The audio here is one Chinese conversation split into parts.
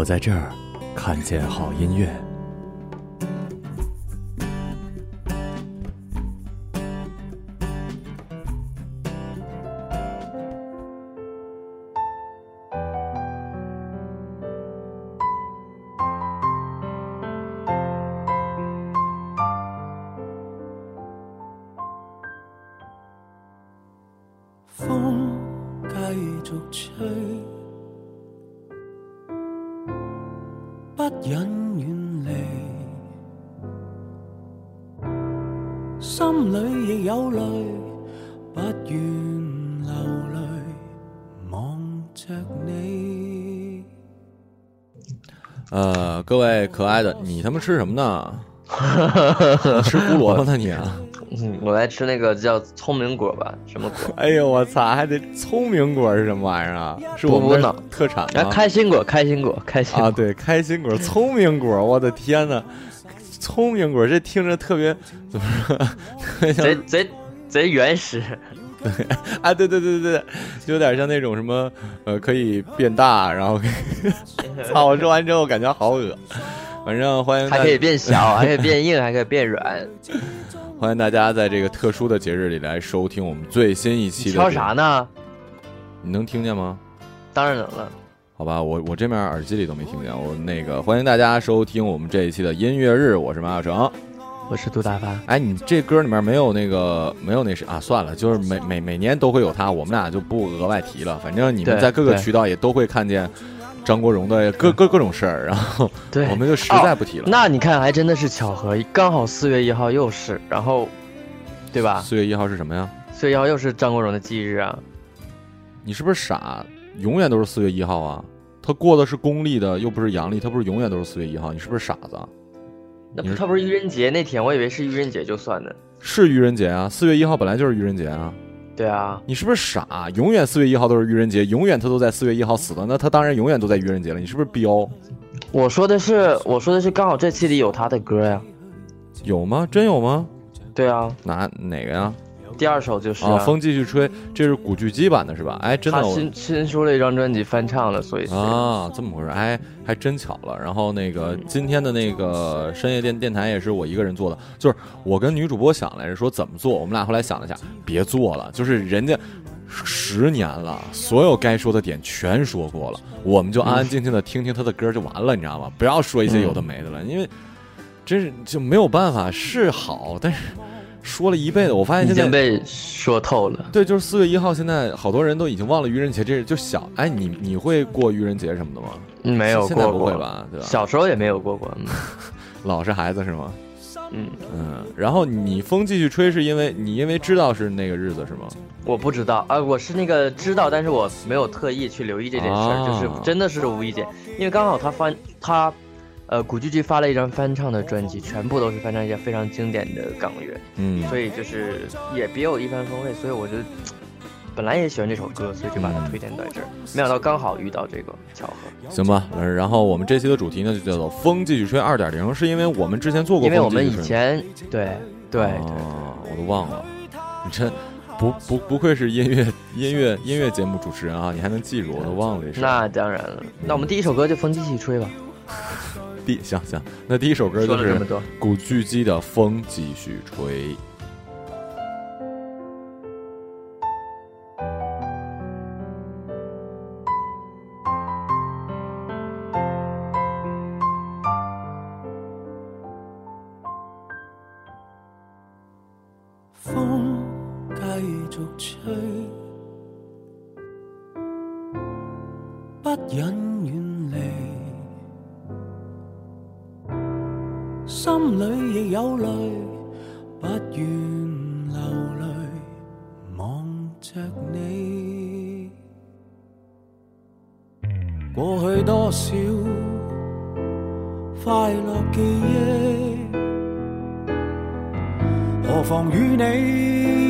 我在这儿看见好音乐。隐远离，心里亦有泪，不愿流泪，望着你。呃，各位可爱的，你他妈吃什么呢？吃菠萝呢你、我爱吃那个叫聪明果吧？什么果？哎呦我操，还得聪明果是什么玩意儿啊？是我们特产吗？开心果，开心果，开心啊！对，开心果，聪明果，我的天哪！聪明果这听着特别怎么说？贼贼贼原始！对，哎，对对对对对，有点像那种什么呃，可以变大，然后……可以，操！我说完之后感觉好恶心。正欢迎。还可以变小，还可以变硬，还可以变软。欢迎大家在这个特殊的节日里来收听我们最新一期的。说啥呢？你能听见吗？当然能了。好吧，我我这面耳机里都没听见。我那个欢迎大家收听我们这一期的音乐日，我是马小成，我是杜大发。哎，你这歌里面没有那个没有那谁啊？算了，就是每每每年都会有他，我们俩就不额外提了。反正你们在各个渠道也都会看见。张国荣的各各各种事儿，然后我们就实在不提了。那你看，还真的是巧合，刚好四月一号又是，然后，对吧？四月一号是什么呀？四月一号又是张国荣的忌日啊！你是不是傻？永远都是四月一号啊！他过的是公历的，又不是阳历，他不是永远都是四月一号？你是不是傻子？那他不是愚人节那天？我以为是愚人节就算的。是愚人节啊！四月一号本来就是愚人节啊。对啊，你是不是傻？永远四月一号都是愚人节，永远他都在四月一号死了，那他当然永远都在愚人节了。你是不是彪？我说的是，我说的是，刚好这期里有他的歌呀，有吗？真有吗？对啊，哪哪个呀？第二首就是啊，风继续吹，这是古巨基版的，是吧？哎，真的，新新出了一张专辑，翻唱了，所以啊，这么回事？哎，还真巧了。然后那个今天的那个深夜电电台也是我一个人做的，就是我跟女主播想来着，说怎么做，我们俩后来想了想，别做了，就是人家十年了，所有该说的点全说过了，我们就安安静静的听听他的歌就完了，你知道吗？不要说一些有的没的了，因为真是就没有办法，是好，但是。说了一辈子，我发现现在已经被说透了。对，就是四月一号，现在好多人都已经忘了愚人节，这是就想，哎，你你会过愚人节什么的吗？没有，现在不会吧？对吧？小时候也没有过过，老实孩子是吗？嗯嗯。然后你风继续吹，是因为你因为知道是那个日子是吗？我不知道啊，我是那个知道，但是我没有特意去留意这件事，就是真的是无意间，因为刚好他翻他。呃，古巨基发了一张翻唱的专辑，全部都是翻唱一些非常经典的港乐，嗯，所以就是也别有一番风味。所以我就本来也喜欢这首歌，所以就把它推荐在这儿。没想到刚好遇到这个巧合。行吧，然后我们这期的主题呢就叫做《风继续吹二点零》，是因为我们之前做过《风继续吹》。因为我们以前对对对，我都忘了，你真不不不愧是音乐音乐音乐节目主持人啊！你还能记住，我都忘了。那当然了，那我们第一首歌就《风继续吹》吧。第行行，那第一首歌就是古巨基的《风继续吹》。心里亦有泪，不愿流泪，望着你。过去多少快乐记忆，何妨与你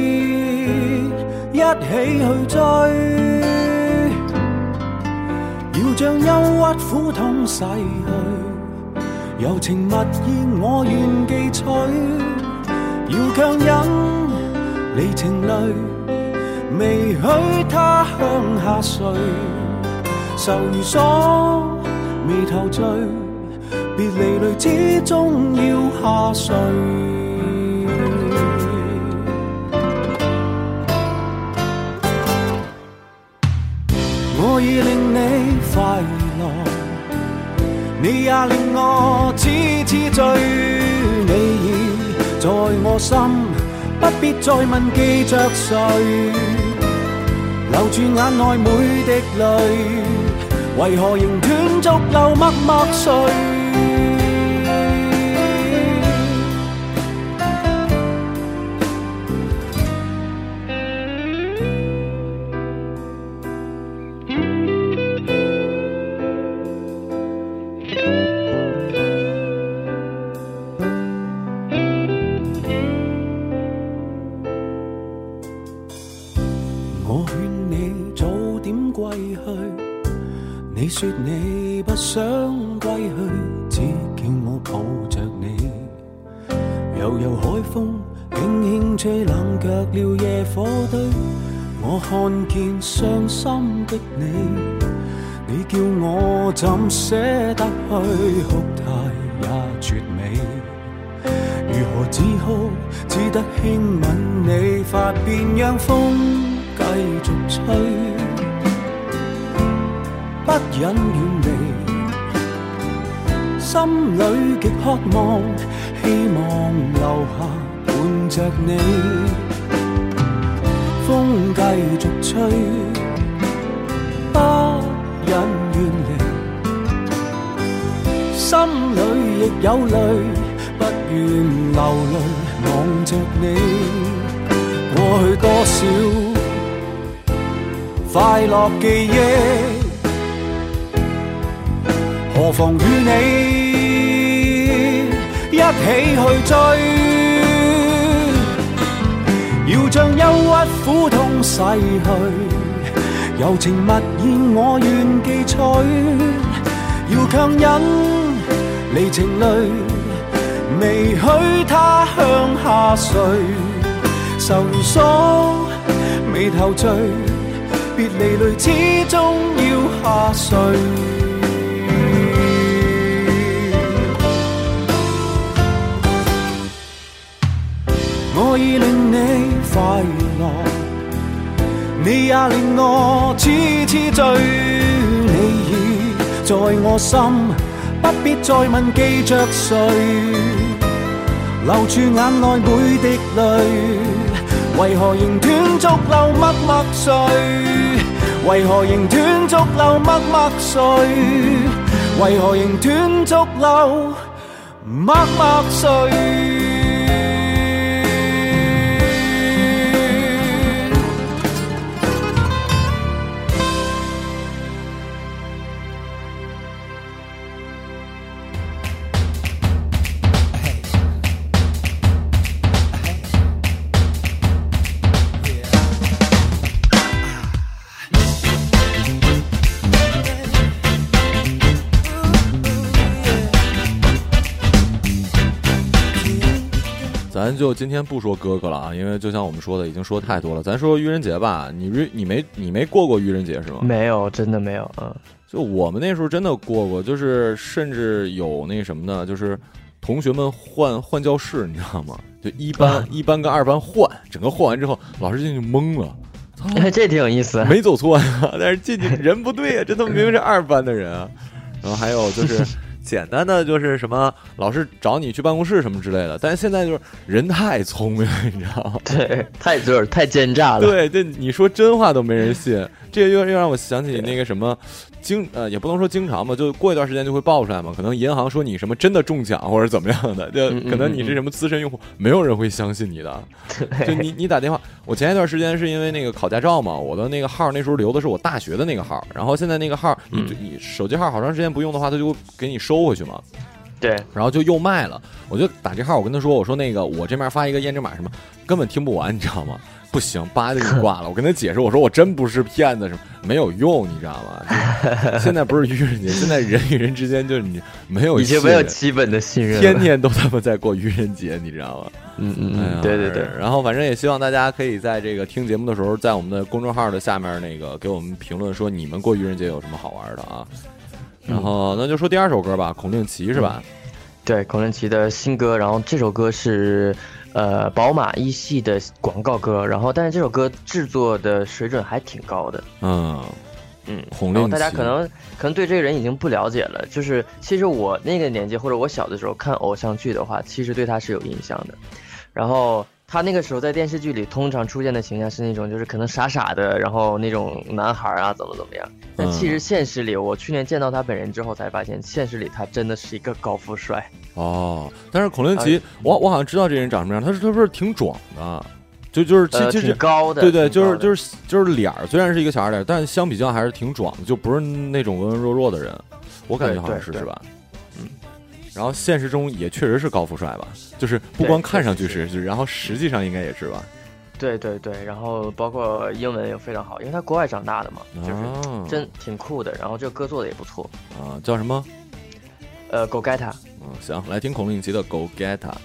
一起去追，要将忧郁苦痛洗去。柔情蜜意，我愿记取。要强忍你情泪，未许他向下垂。愁如锁，眉头聚，别离泪始终要下垂。我已令你快乐，你也令我。痴醉，你已在我心，不必再问记着谁。留住眼内每滴泪，为何仍断续流，默默睡？不舍得去哭，太也绝美。如何只哭，只得轻吻你发，边，让风继续吹，不忍远离。心里极渴望，希望留下伴着你，风继续吹。心里亦有泪，不愿流泪望着你。过去多少快乐记忆，何妨与你一起去追？要将忧郁苦痛洗去，柔情蜜意我愿记取，要强忍。离情泪，未许它向下垂。愁锁眉头聚，别离泪始终要下垂。我已令你快乐，你也令我痴痴醉。你已在我心。不必再问记着谁，留住眼内每滴泪。为何仍断续流默默睡？为何仍断续流默默睡？为何仍断续流默默睡？咱就今天不说哥哥了啊，因为就像我们说的，已经说太多了。咱说愚人节吧，你没你没你没过过愚人节是吗？没有，真的没有。嗯，就我们那时候真的过过，就是甚至有那什么的，就是同学们换换教室，你知道吗？就一班一班跟二班换，整个换完之后，老师进去懵了。这挺有意思，没走错呀，但是进去人不对呀，这他妈明明是二班的人啊。然后还有就是。简单的就是什么，老是找你去办公室什么之类的。但是现在就是人太聪明，了，你知道吗？对，太就是太奸诈了。对，这你说真话都没人信。这又又让我想起那个什么。经呃也不能说经常吧，就过一段时间就会爆出来嘛。可能银行说你什么真的中奖或者怎么样的，就可能你是什么资深用户，没有人会相信你的。就你你打电话，我前一段时间是因为那个考驾照嘛，我的那个号那时候留的是我大学的那个号，然后现在那个号，你你手机号好长时间不用的话，他就给你收回去嘛。对，然后就又卖了。我就打这号，我跟他说，我说那个我这边发一个验证码什么，根本听不完，你知道吗？不行，叭就给 挂了。我跟他解释，我说我真不是骗子，什么没有用，你知道吗？现在不是愚人节，现在人与人之间就是你没有一些没有基本的信任，天天都他妈在过愚人节，你知道吗？嗯嗯嗯，对对对。然后反正也希望大家可以在这个听节目的时候，在我们的公众号的下面那个给我们评论说你们过愚人节有什么好玩的啊？然后那就说第二首歌吧，孔令奇是吧？对，孔令奇的新歌，然后这首歌是。呃，宝马一系的广告歌，然后但是这首歌制作的水准还挺高的，嗯嗯，然后大家可能可能对这个人已经不了解了，就是其实我那个年纪或者我小的时候看偶像剧的话，其实对他是有印象的，然后。他那个时候在电视剧里通常出现的形象是那种，就是可能傻傻的，然后那种男孩啊，怎么怎么样。但其实现实里，我去年见到他本人之后，才发现现实里他真的是一个高富帅。哦，但是孔令奇，我我好像知道这人长什么样，他是他不是挺壮的？就就是其实挺高的，对对，就是就是就是脸儿，虽然是一个小孩脸，但相比较还是挺壮的，就不是那种文文弱弱的人。我感觉好像是是吧？然后现实中也确实是高富帅吧，就是不光看上去是，然后实际上应该也是吧。对对对，然后包括英文也非常好，因为他国外长大的嘛，就是真挺酷的。然后这个歌做的也不错啊，叫什么？呃，Go g e t t 嗯，行，来听孔令奇的 Go g e t t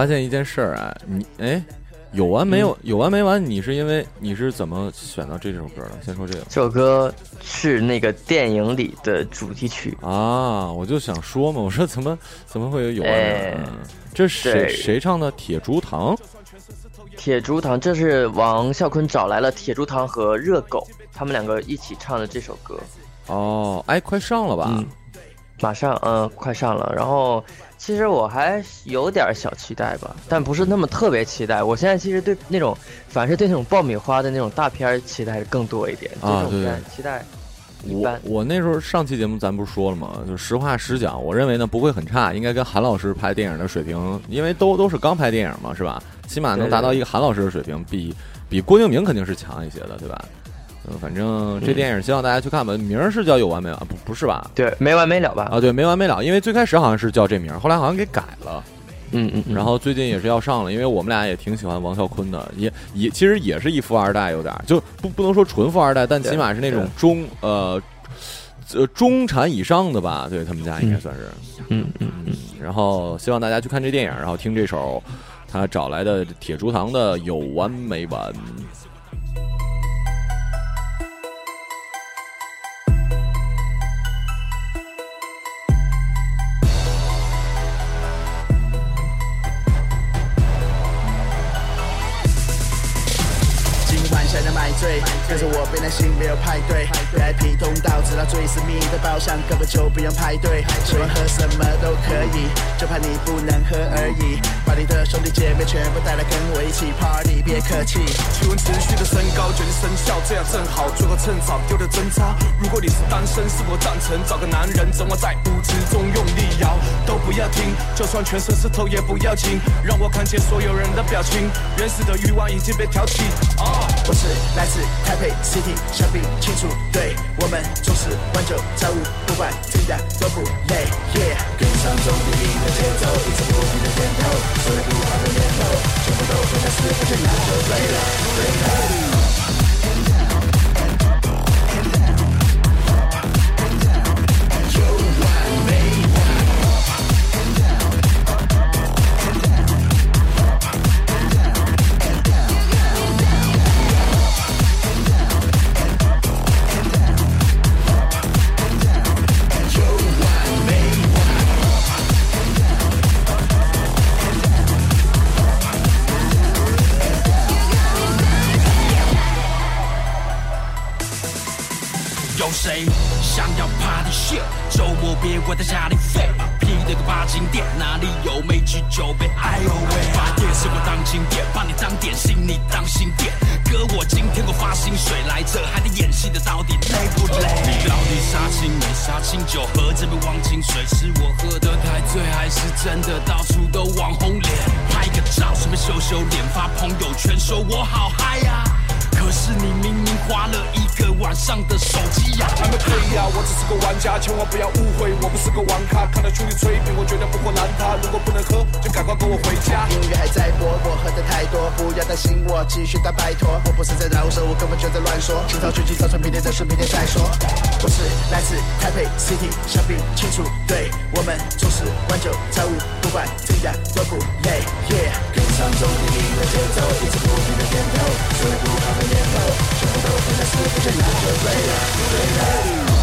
发现一件事儿啊，你哎，有完没有？有完没完？你是因为你是怎么选到这首歌的？先说这个，这首歌是那个电影里的主题曲啊。我就想说嘛，我说怎么怎么会有有完？这谁谁唱的？铁竹堂，铁竹堂，这是王啸坤找来了铁竹堂和热狗，他们两个一起唱的这首歌。哦，哎，快上了吧。马上，嗯，快上了。然后，其实我还有点小期待吧，但不是那么特别期待。我现在其实对那种，反是对那种爆米花的那种大片期待更多一点。啊，对，期待。我我那时候上期节目咱不是说了吗？就实话实讲，我认为呢不会很差，应该跟韩老师拍电影的水平，因为都都是刚拍电影嘛，是吧？起码能达到一个韩老师的水平，比比郭敬明肯定是强一些的，对吧？嗯，反正这电影希望大家去看吧。名儿是叫有完没完，不不是吧？对，没完没了吧？啊，对，没完没了。因为最开始好像是叫这名儿，后来好像给改了。嗯嗯。然后最近也是要上了，因为我们俩也挺喜欢王啸坤的，也也其实也是一富二代，有点就不不能说纯富二代，但起码是那种中呃呃中产以上的吧。对他们家应该算是。嗯嗯嗯。然后希望大家去看这电影，然后听这首他找来的铁竹堂的《有完没完》。跟着我，别担心，没有派对。VIP 通道，直达最私密的包厢，根本就不用排队。喜欢喝什么都可以，就怕你不能喝而已。把你的兄弟姐妹全部带来，跟我一起 party，别客气。气温持续的升高，决定生效，这样正好，最后趁早丢掉针扎。如果你是单身，是否赞成找个男人，整我在舞池中用力摇？都不要听，就算全身湿透也不要紧，让我看见所有人的表情，原始的欲望已经被挑起。我是来。是 Happy City，想必清楚，对我们总是挽救债务，不管真假都不累。Yeah，跟上重低音的节奏，一直不停的点头，所有不好的念头，全部都冲散，似乎就难受醉了，醉了。别管他家里废，我批了个八斤店，哪里有美酒酒杯？哎呦喂，发店是我当经典，把你当点心，你当心点。哥，我今天我发薪水来着，还得演戏的到底累不累？你到底杀青没杀青？酒喝这杯忘情水，是我喝的太醉，还是真的到处都网红脸？拍个照顺便秀秀脸，发朋友圈说我好嗨呀！可是你明明花了一个晚上的手机呀？对呀，我只是个玩家，千万不要误会，我不是个网咖。看到兄弟吹逼，我绝对不会拦他。如果不能喝，就赶快跟我回家。音乐还在播，我喝的太多，不要担心我，继续打拜托。我不是在饶舌，我根本就在乱说。今朝卷今朝餐，明天的事明天再说。我是来自台北 City，想必清楚，对我们总是玩酒财务，不管怎样都不累。当重低音的节奏一直不停的点头，所有不好的念头，全部都放在死不认、不认、不认。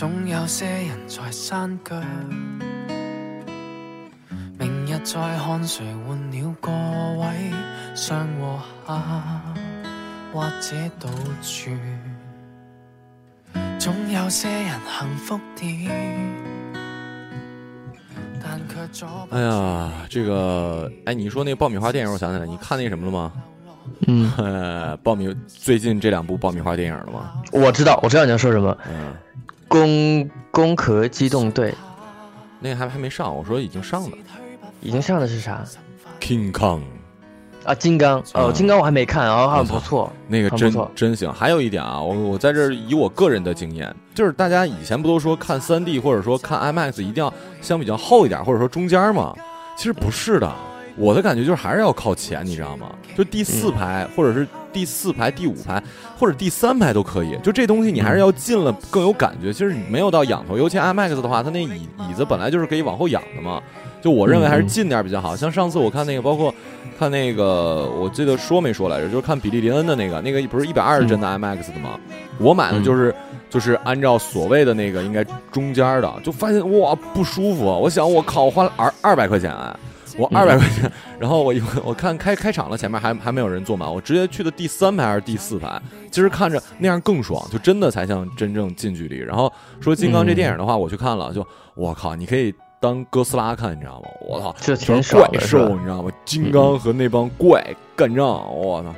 有有些些人人在明日和哎呀，这个，哎，你说那爆米花电影，我想起来，你看那什么了吗？嗯，爆米最近这两部爆米花电影了吗？我知道，我知道你要说什么。嗯，攻攻壳机动队，那个还还没上，我说已经上了，已经上的是啥？King Kong，啊，金刚，哦，金刚我还没看，啊，不错，那个真真行。还有一点啊，我我在这儿以我个人的经验，就是大家以前不都说看三 D 或者说看 IMAX 一定要相比较厚一点，或者说中间嘛，其实不是的。我的感觉就是还是要靠前，你知道吗？就第四排，或者是第四排、第五排，或者第三排都可以。就这东西，你还是要进了更有感觉。其实你没有到仰头，尤其 IMAX 的话，它那椅椅子本来就是可以往后仰的嘛。就我认为还是近点比较好。像上次我看那个，包括看那个，我记得说没说来着？就是看比利林恩的那个，那个不是一百二十帧的 IMAX 的吗？我买的就是就是按照所谓的那个应该中间的，就发现哇不舒服。我想我靠，我花了二二百块钱。我二百块钱，然后我我我看开开场了，前面还还没有人坐满，我直接去的第三排还是第四排，其实看着那样更爽，就真的才像真正近距离。然后说金刚这电影的话，我去看了，就我靠，你可以当哥斯拉看，你知道吗？我靠，全是怪兽，你知道吗？金刚和那帮怪干仗，我靠，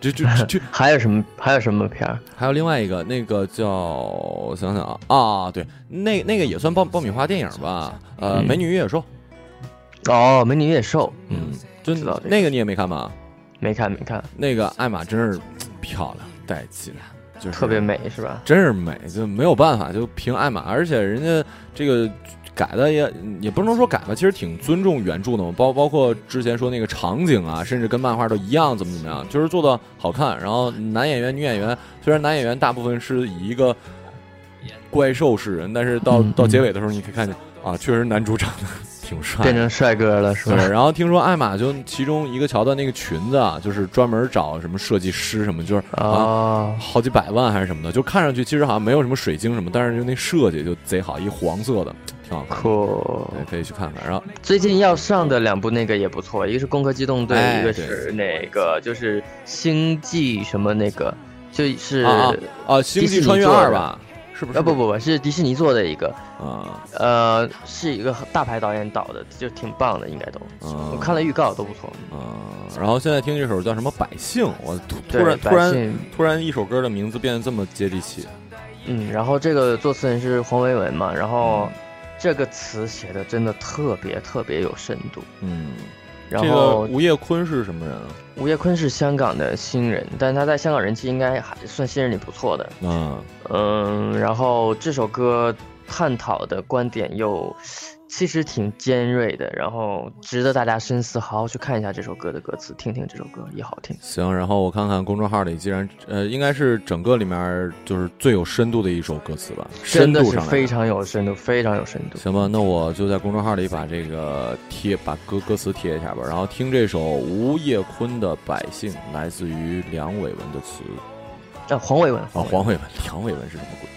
这这这还有什么还有什么片儿？还有另外一个那个叫我想想啊啊对，那那个也算爆爆米花电影吧？呃，美女与野兽。哦，美女野兽，嗯，真的那个你也没看吗？没看，没看。那个艾玛真是漂亮，带劲，就是特别美，是吧？真是美，就没有办法，就凭艾玛。而且人家这个改的也也不能说改吧，其实挺尊重原著的嘛。包包括之前说那个场景啊，甚至跟漫画都一样，怎么怎么样，就是做的好看。然后男演员、女演员，虽然男演员大部分是以一个怪兽示人，但是到到结尾的时候，你可以看见啊，确实男主长得。挺帅，变成帅哥了是吧？然后听说艾玛就其中一个桥段，那个裙子啊，就是专门找什么设计师什么，就是啊，好几百万还是什么的，就看上去其实好像没有什么水晶什么，但是就那设计就贼好，一黄色的，挺好看，可以去看看。然后最近要上的两部那个也不错，一个是《攻壳机动队》，一个是那个就是《星际》什么那个，就是啊，《星际穿越二》吧。是不是啊？不不不，是迪士尼做的一个啊，呃，是一个大牌导演导的，就挺棒的，应该都。我看了预告都不错啊。然后现在听这首叫什么《百姓》，我突突然突然突然一首歌的名字变得这么接地气。嗯，然后这个作词人是黄维文嘛，然后这个词写的真的特别特别有深度。嗯。然后吴业坤是什么人啊？吴业坤是香港的新人，但他在香港人气应该还算新人里不错的。嗯，嗯，然后这首歌探讨的观点又。其实挺尖锐的，然后值得大家深思，好好去看一下这首歌的歌词，听听这首歌也好听。行，然后我看看公众号里，既然呃，应该是整个里面就是最有深度的一首歌词吧，深度上非常有深度，非常有深度。行吧，那我就在公众号里把这个贴，把歌歌词贴一下吧，然后听这首吴叶坤的《百姓》，来自于梁伟文的词。啊，黄伟文啊，黄伟文，梁伟文是什么鬼？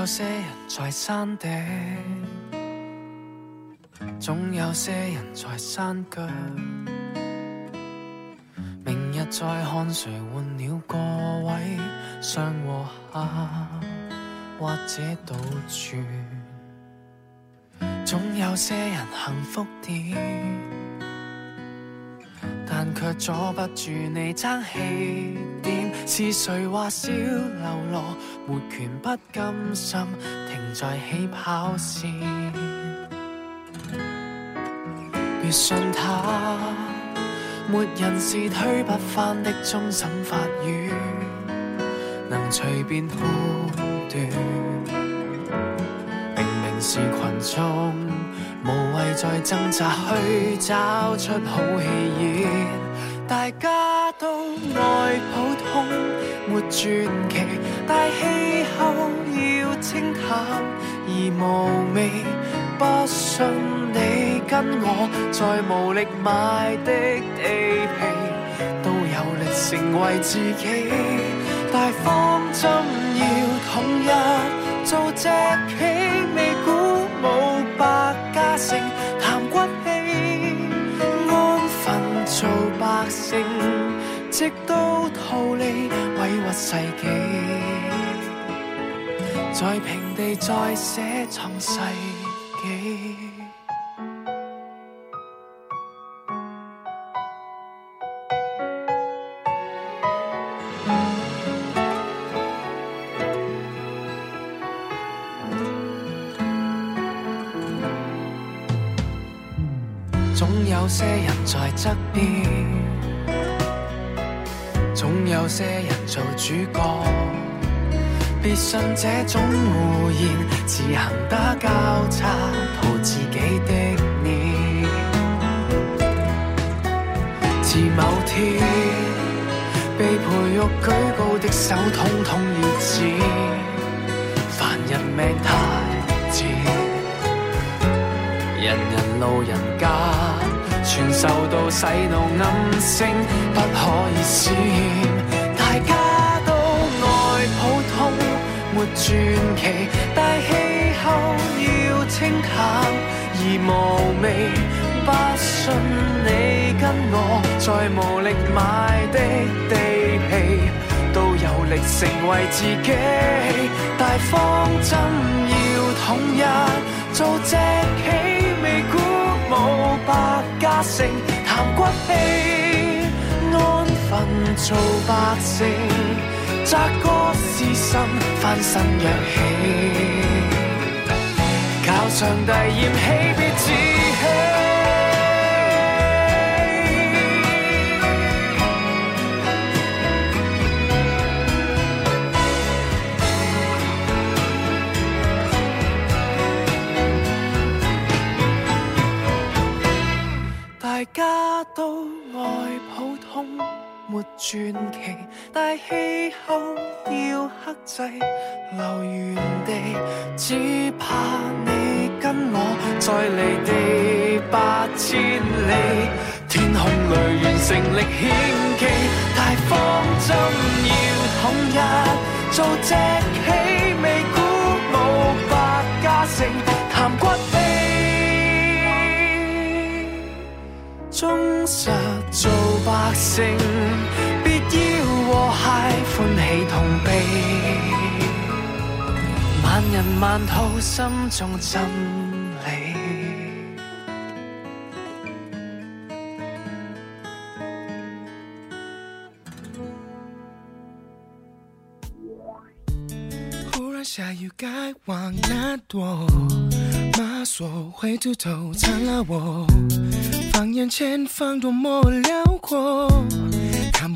有些人在山顶，总有些人在山脚。明日再看谁换了个位，上和下，或者倒转，总有些人幸福点。但却阻不住你争起点，是谁话小流罗没权不甘心停在起跑线。别信他，没人是推不翻的终审法院，能随便判断，明明是群众。在挣扎去找出好戏演，大家都爱普通，没传奇，大气候要清淡而无味，不信你跟我，在无力买的地皮，都有力成为自己。大方針要统一，做只直到逃离委屈世纪，在平地再写创世纪。些人做主角，別信這種胡言，自行打交叉，圖自己的你。自某天，被培育舉高的手，统统要止。凡人命太賤，人人路人甲，傳授到洗腦暗星，不可以闪。没传奇，大气候要清淡而无味。不信你跟我，在无力买的地皮，都有力成为自己。大方针要统一，做只棋未鼓舞百家姓，谈骨气，安分做百姓。扎歌私心，翻身跃起，靠上帝嫌起别自欺。大家都爱普通，没传奇。大气候要克制，留原地，只怕你跟我在离地八千里。天空里完成力险记，大方针要统一，做只起舞鼓舞百家姓，谈骨气，忠实做百姓。欢喜痛悲，万人万套心中真理。忽然下雨，该往哪躲？妈说会出头，赞了我。放眼前方，多么辽阔。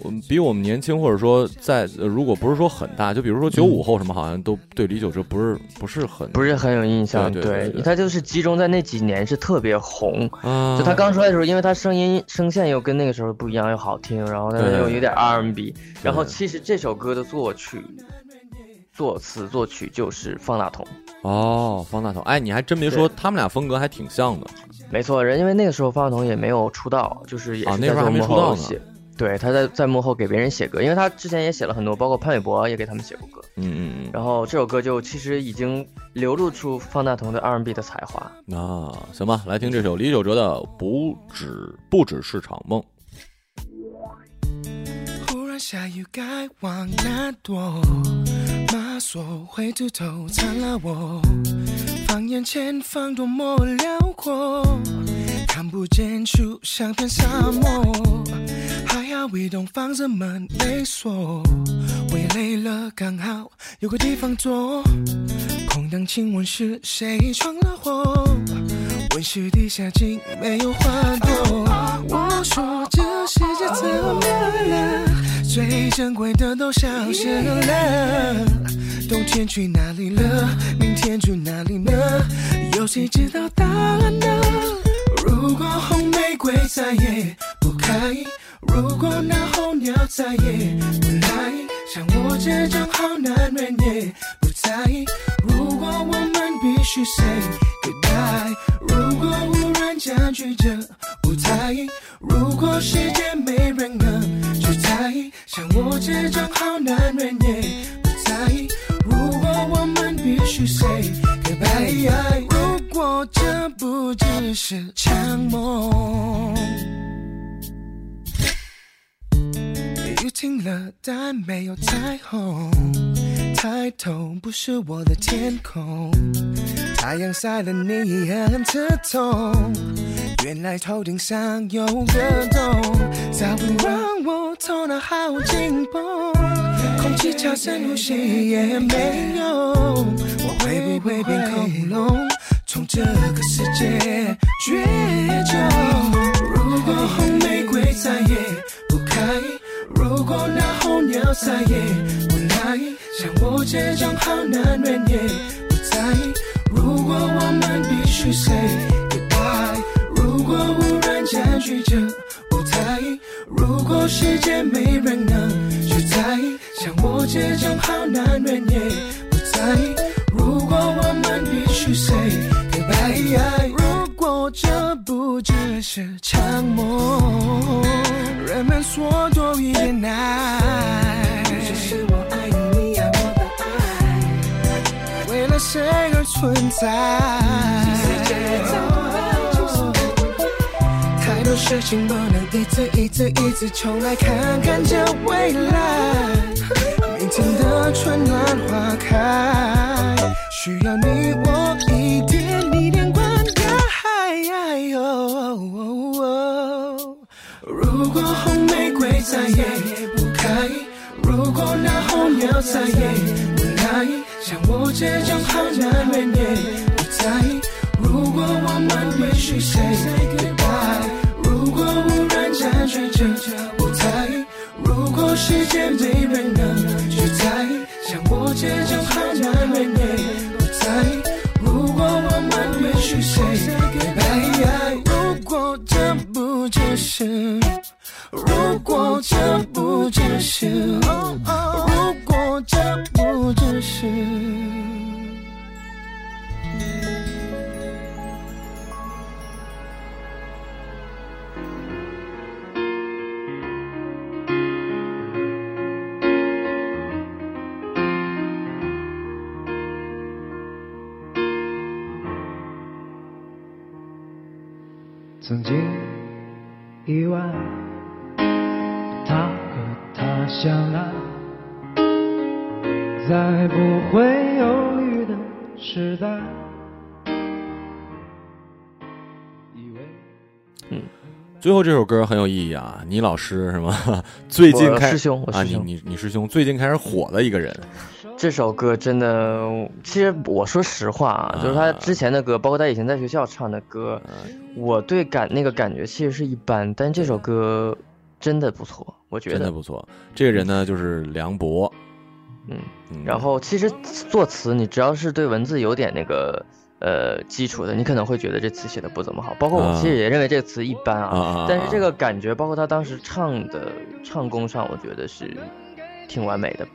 我们比我们年轻，或者说在，如果不是说很大，就比如说九五后什么，好像都对李玖哲不是不是很不是很有印象。对，他就是集中在那几年是特别红。嗯，就他刚出来的时候，因为他声音声线又跟那个时候不一样，又好听，然后他又有点 R&B。然后其实这首歌的作曲、作词、作曲就是方大同。哦，方大同，哎，你还真别说，他们俩风格还挺像的。没错，人因为那个时候方大同也没有出道，就是也是在幕后写。对，他在在幕后给别人写歌，因为他之前也写了很多，包括潘玮柏也给他们写过歌。嗯嗯嗯。然后这首歌就其实已经流露出方大同的 R&B 的才华。那行吧，来听这首李玖哲的《不止不只是场梦》。忽然下雨，该往哪躲？妈说会秃头，惨了我。放眼前方多么辽阔，看不见树，像片沙漠。还好未动，房门没锁。我也累了，刚好有个地方坐。空荡亲吻是谁闯了祸？温室底下竟没有花朵。我说这世界怎么了？最珍贵的都消失了。冬天去哪里了？明天去哪里呢？有谁知道答案呢？如果红玫瑰再也不开。如果那候鸟再也不来，像我这种好男人也不在意。如果我们必须 say goodbye，如果无人占据这舞台，如果世界没人能去在意，像我这种好男人。但没有彩虹，抬头不是我的天空，太阳晒得你很刺痛。原来头顶上有个洞，才会让我痛得好紧绷。空气差，深呼吸也没有，我会不会变恐龙，从这个世界绝种？如果红玫瑰再也不开。如果那候鸟再也不来，像我这种好男人也不在。如果我们必须 say goodbye，如果无人占据这舞台，如果世界没人能去在意，像我这种好男人也不在。如果我们必须 say goodbye，如果这不只是场梦。人们说多一点爱，就是我爱你，你爱我的爱，为了谁而存在？太多事情不能一次一次一次重来，看看这未来，明天的春暖花开，需要你我一。再也不开。如果那候鸟再也不来，像我这种好男人也不在。如果我们必须 say goodbye，如果无人占据这舞台，如果世界没人能取代，像我这种好男人也不在。如果我们必须 say。如果这不只是曾经意外。想来，在不会犹豫的时代。嗯，最后这首歌很有意义啊！你老师是吗？最近开始，师兄，我师兄，你你师兄最近开始火了一个人。这首歌真的，其实我说实话啊，就是他之前的歌，包括他以前在学校唱的歌，我对感那个感觉其实是一般，但这首歌真的不错。我觉得真的不错。这个人呢，就是梁博，嗯，然后其实作词，你只要是对文字有点那个呃基础的，你可能会觉得这词写的不怎么好。包括我其实也认为这个词一般啊，但是这个感觉，包括他当时唱的唱功上，我觉得是挺完美的。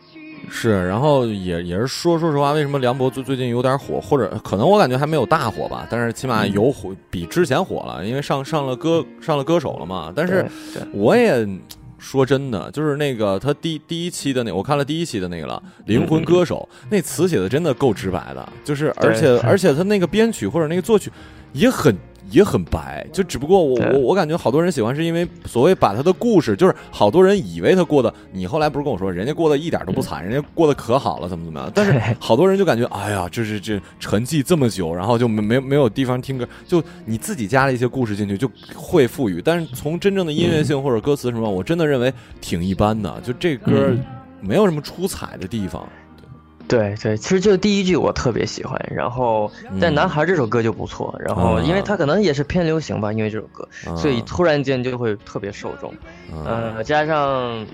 是，然后也也是说说实话，为什么梁博最最近有点火，或者可能我感觉还没有大火吧，但是起码有火比之前火了，因为上上了歌上了歌手了嘛。但是我也。说真的，就是那个他第第一期的那，我看了第一期的那个了，《灵魂歌手》那词写的真的够直白的，就是而且而且他那个编曲或者那个作曲，也很。也很白，就只不过我我我感觉好多人喜欢是因为所谓把他的故事，就是好多人以为他过的，你后来不是跟我说，人家过得一点都不惨，人家过得可好了，怎么怎么样？但是 好多人就感觉，哎呀，就是这沉寂这么久，然后就没没没有地方听歌，就你自己加了一些故事进去，就会赋予。但是从真正的音乐性或者歌词什么，我真的认为挺一般的，就这歌没有什么出彩的地方。对对，其实就第一句我特别喜欢，然后但男孩这首歌就不错，然后因为他可能也是偏流行吧，因为这首歌，所以突然间就会特别受众，呃，加上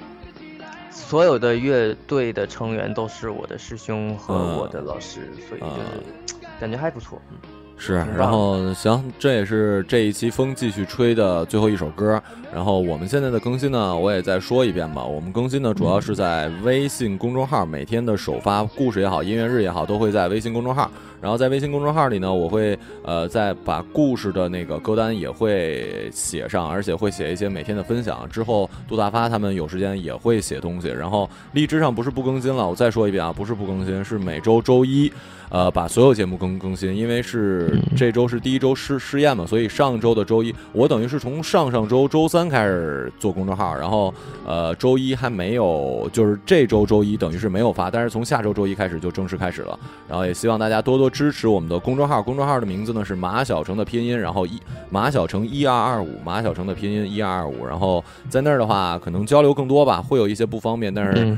所有的乐队的成员都是我的师兄和我的老师，所以就是感觉还不错，嗯。是，然后行，这也是这一期风继续吹的最后一首歌。然后我们现在的更新呢，我也再说一遍吧。我们更新呢，主要是在微信公众号，每天的首发故事也好，音乐日也好，都会在微信公众号。然后在微信公众号里呢，我会呃再把故事的那个歌单也会写上，而且会写一些每天的分享。之后杜大发他们有时间也会写东西。然后荔枝上不是不更新了，我再说一遍啊，不是不更新，是每周周一，呃，把所有节目更更新。因为是这周是第一周试试验嘛，所以上周的周一我等于是从上上周周三开始做公众号，然后呃周一还没有，就是这周周一等于是没有发，但是从下周周一开始就正式开始了。然后也希望大家多多。支持我们的公众号，公众号的名字呢是马小成的拼音，然后一马小成一二二五，马小成的拼音一二二五，然后在那儿的话可能交流更多吧，会有一些不方便，但是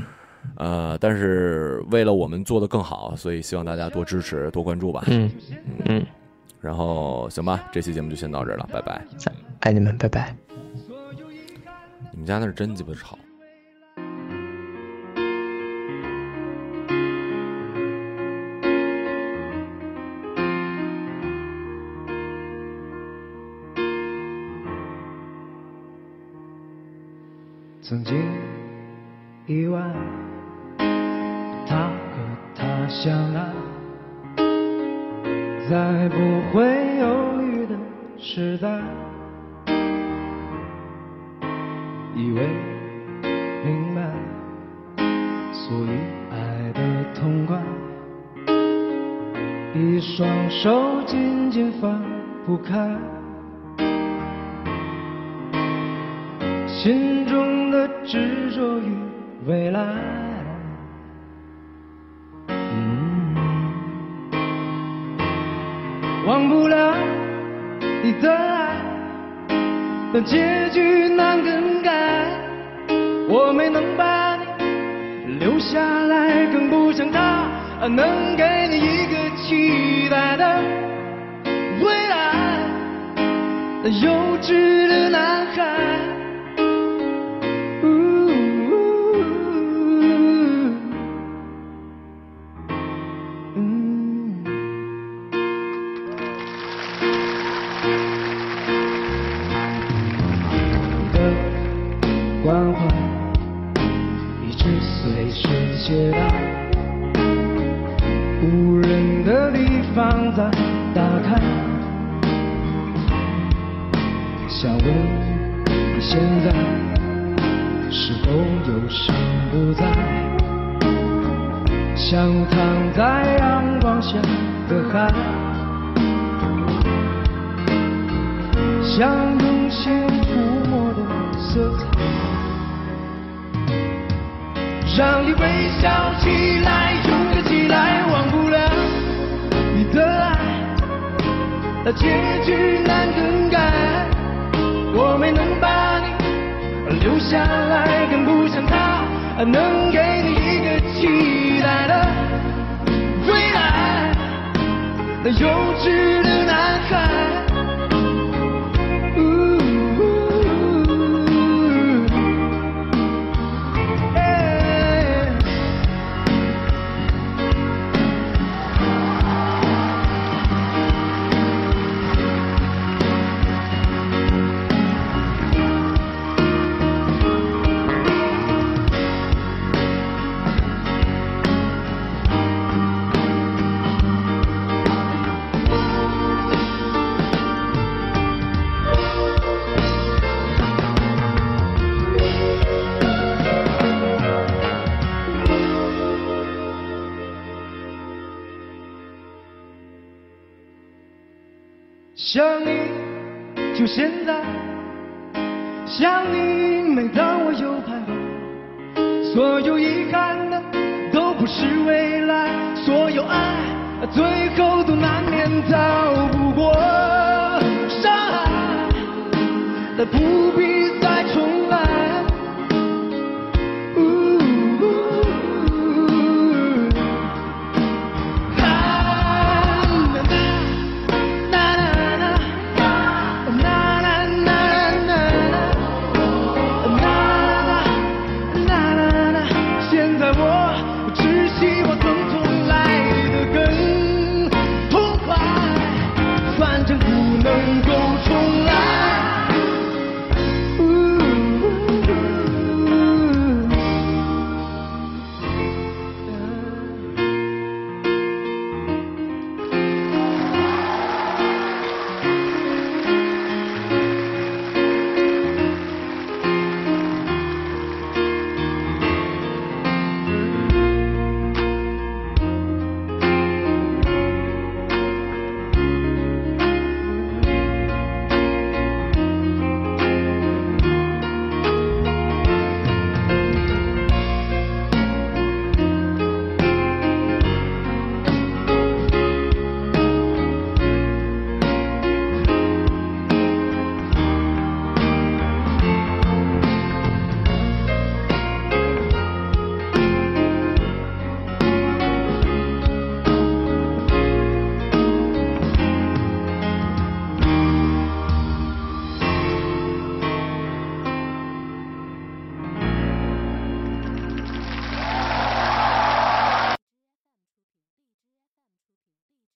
呃，但是为了我们做的更好，所以希望大家多支持多关注吧。嗯嗯，然后行吧，这期节目就先到这儿了，拜拜，爱你们，拜拜。你们家那是真鸡巴吵。曾经意外，他和她相爱，在不会犹豫的时代，以为明白，所以爱得痛快，一双手紧紧放不开。心中的执着与未来，忘不了你的爱，但结局难更改。我没能把你留下来，更不像他能给你一个期待的未来。幼稚的男孩。那幼稚的男孩。